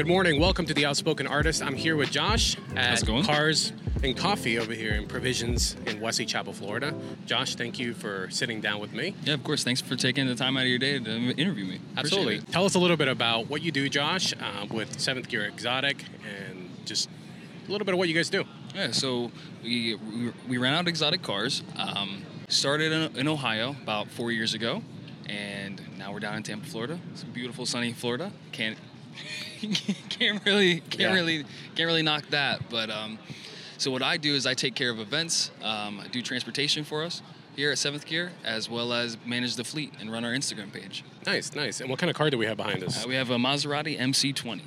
Good morning. Welcome to the Outspoken Artist. I'm here with Josh at? Cars and Coffee over here in Provisions in Wesley Chapel, Florida. Josh, thank you for sitting down with me. Yeah, of course. Thanks for taking the time out of your day to interview me. Absolutely. Tell us a little bit about what you do, Josh, uh, with Seventh Gear Exotic, and just a little bit of what you guys do. Yeah, so we, we, we ran out exotic cars. Um, started in, in Ohio about four years ago, and now we're down in Tampa, Florida. It's beautiful, sunny Florida. Can't can't really can't Yeah. really can't really knock that. But um, so what I do is I take care of events. Um, I do transportation for us here at Seventh Gear, as well as manage the fleet and run our Instagram page. Nice, nice. And what kind of car do we have behind us? Uh, we have a Maserati MC20, and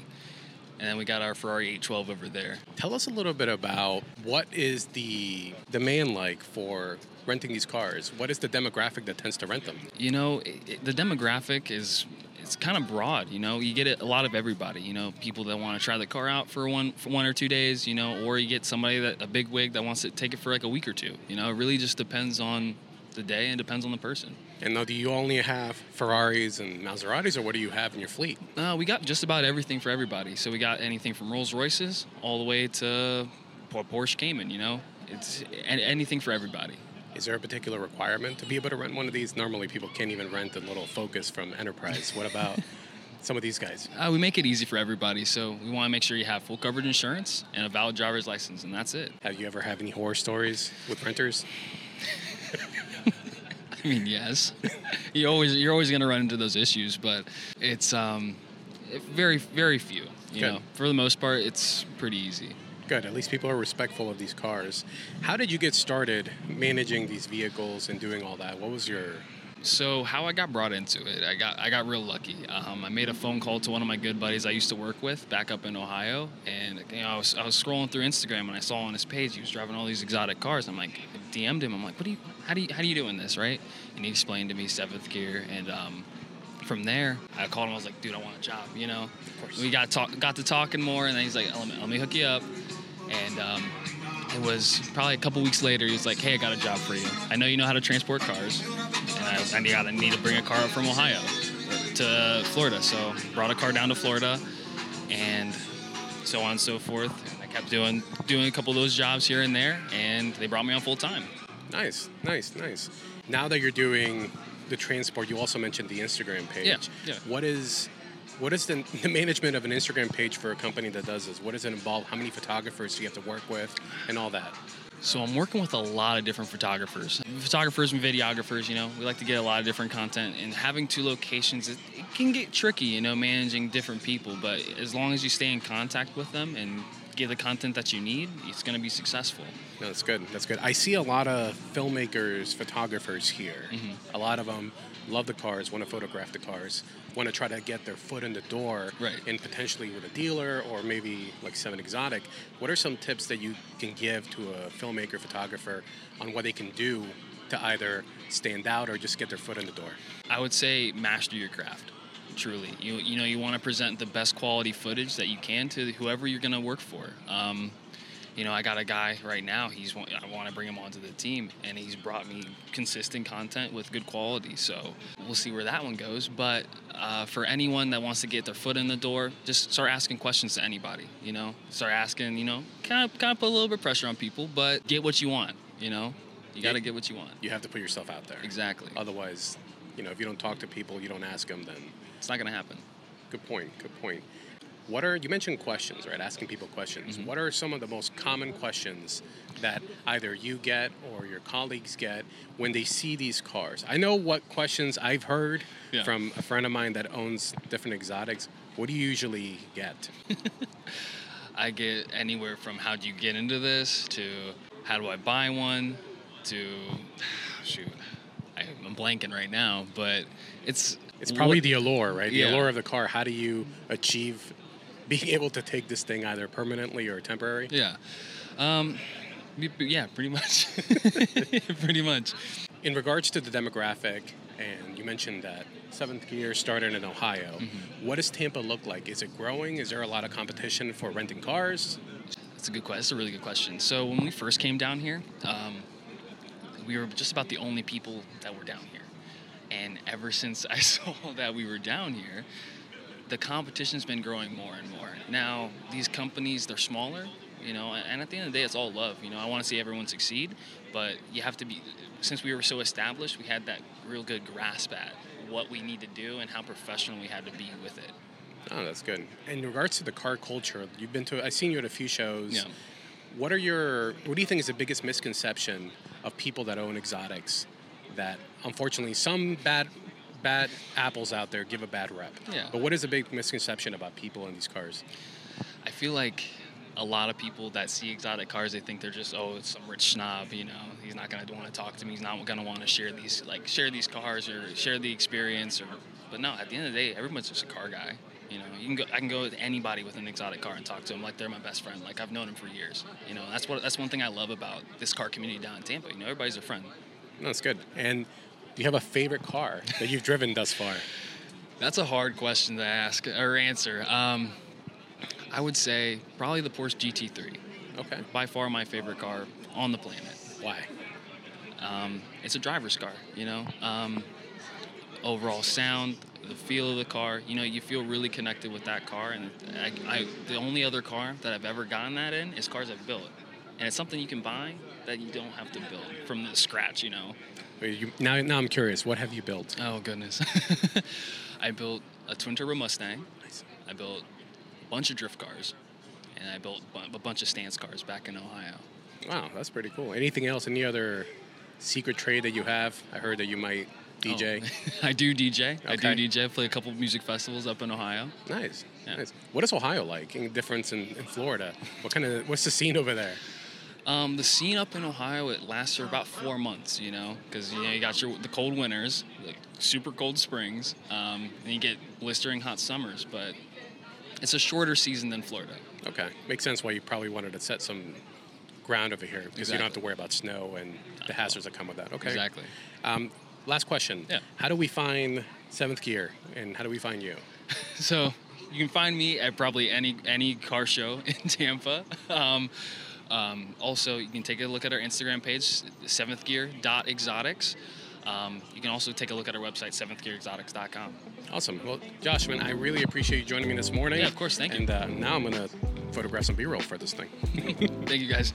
then we got our Ferrari 812 over there. Tell us a little bit about what is the demand like for renting these cars? What is the demographic that tends to rent them? You know, it, the demographic is it's kind of broad. You know, you get it, a lot of everybody. You know, people that want to try the car out for one for one or two days. You know, or you get somebody that a big wig that wants to take it for like a week or two. You know, it really just depends on the day and depends on the person. And now, do you only have Ferraris and Maseratis, or what do you have in your fleet? Uh, we got just about everything for everybody. So we got anything from Rolls Royces all the way to Porsche Cayman. You know, it's anything for everybody. Is there a particular requirement to be able to rent one of these? Normally, people can't even rent a little Focus from Enterprise. What about some of these guys? Uh, we make it easy for everybody. So we want to make sure you have full coverage insurance and a valid driver's license, and that's it. Have you ever had any horror stories with renters? I mean, yes, you always you're always going to run into those issues, but it's um, very very few. You Good. know, for the most part, it's pretty easy. Good. At least people are respectful of these cars. How did you get started managing these vehicles and doing all that? What was your So how I got brought into it, I got I got real lucky. Um, I made a phone call to one of my good buddies I used to work with back up in Ohio, and you know I was I was scrolling through Instagram and I saw on his page he was driving all these exotic cars. I'm like DM'd him. I'm like, what do you how do you how do you doing this right? And he explained to me seventh gear, and um, from there I called him. I was like, dude, I want a job. You know, course. we got talk got to talking more, and then he's like, let me, let me hook you up, and. Um, it was probably a couple weeks later. He was like, "Hey, I got a job for you. I know you know how to transport cars, and I, I got to need to bring a car up from Ohio to Florida. So brought a car down to Florida, and so on and so forth. I kept doing doing a couple of those jobs here and there, and they brought me on full time. nice, nice, nice? Now that you're doing the transport, you also mentioned the Instagram page. Yeah, yeah. What is what is the, the management of an Instagram page for a company that does this? What does it involve? How many photographers do you have to work with, and all that? So I'm working with a lot of different photographers, photographers and videographers. You know, we like to get a lot of different content, and having two locations, it, it can get tricky. You know, managing different people, but as long as you stay in contact with them and get the content that you need, it's going to be successful. No, that's good. That's good. I see a lot of filmmakers, photographers here. Mm-hmm. A lot of them love the cars, want to photograph the cars, want to try to get their foot in the door, Right. and potentially with a dealer or maybe like Seven Exotic. What are some tips that you can give to a filmmaker, photographer on what they can do to either stand out or just get their foot in the door? I would say master your craft. Truly, you you know you want to present the best quality footage that you can to whoever you're going to work for. Um, you know, I got a guy right now. He's I want to bring him onto the team, and he's brought me consistent content with good quality. So we'll see where that one goes. But uh, for anyone that wants to get their foot in the door, just start asking questions to anybody. You know, start asking. You know, kind of kind of put a little bit of pressure on people, but get what you want. You know, you got to get what you want. You have to put yourself out there. Exactly. Otherwise, you know, if you don't talk to people, you don't ask them, then It's not going to happen. Good point. Good point. What are you mentioned questions, right? Asking people questions. Mm-hmm. What are some of the most common questions that either you get or your colleagues get when they see these cars? I know what questions I've heard Yeah. from a friend of mine that owns different exotics. What do you usually get? I get anywhere from how do you get into this to how do I buy one to shoot. I'm blanking right now, but it's It's probably what- the allure, right? The Yeah. allure of the car. How do you achieve being able to take this thing either permanently or temporary? yeah, um, yeah, pretty much, pretty much. In regards to the demographic, and you mentioned that seventh gear started in Ohio. Mm-hmm. What does Tampa look like? Is it growing? Is there a lot of competition for renting cars? That's a good question. That's a really good question. So when we first came down here, um, we were just about the only people that were down here. And ever since I saw that we were down here, the competition's been growing more and more. Now these companies they're smaller, you know, and at the end of the day, it's all love. You know, I want to see everyone succeed, but you have to be. Since we were so established, we had that real good grasp at what we need to do and how professional we had to be with it. Oh, that's good. In regards to the car culture, you've been to. I've seen you at a few shows. Yeah. What are your? What do you think is the biggest misconception of people that own exotics? That unfortunately some bad bad apples out there give a bad rep. Yeah. But what is a big misconception about people in these cars? I feel like a lot of people that see exotic cars, they think they're just oh, it's some rich snob. You know, he's not gonna want to talk to me. He's not gonna want to share these like share these cars or share the experience. Or but no, at the end of the day, everyone's just a car guy. You know, you can go. I can go with anybody with an exotic car and talk to them like they're my best friend. Like I've known them for years. You know, that's what that's one thing I love about this car community down in Tampa. You know, everybody's a friend. No, that's good. And do you have a favorite car that you've driven thus far? That's a hard question to ask or answer. Um, I would say probably the Porsche GT3. Okay. By far my favorite car on the planet. Why? Um, it's a driver's car, you know. Um, overall sound, the feel of the car, you know, you feel really connected with that car. And I, I, the only other car that I've ever gotten that in is cars I've built, and it's something you can buy that you don't have to build from the scratch, you know. You, now, now I'm curious. What have you built? Oh goodness, I built a twin turbo Mustang. Nice. I built a bunch of drift cars, and I built a bunch of stance cars back in Ohio. Wow, that's pretty cool. Anything else? Any other secret trade that you have? I heard that you might DJ. Oh, I do DJ. I do Okay. DJ. Play a couple of music festivals up in Ohio. Nice, Yeah. nice. What is Ohio like? Any difference in, in Florida? What kind of what's the scene over there? Um, the scene up in Ohio it lasts for about four months, you know, because you know you got your the cold winters, like super cold springs, um, and you get blistering hot summers. But it's a shorter season than Florida. Okay, makes sense why you probably wanted to set some ground over here because you don't have to worry about snow and the hazards that come with that. Okay. Exactly. Um, last question. Yeah. How do we find Seventh Gear, and how do we find you? So you can find me at probably any any car show in Tampa. Um, um, also, you can take a look at our Instagram page, Seventh Gear Exotics. Um, you can also take a look at our website, seventhgearexotics.com. Awesome. Well, Josh, man, I really appreciate you joining me this morning. Yeah, of course. Thank you. And uh, now I'm gonna photograph some B-roll for this thing. Thank you, guys.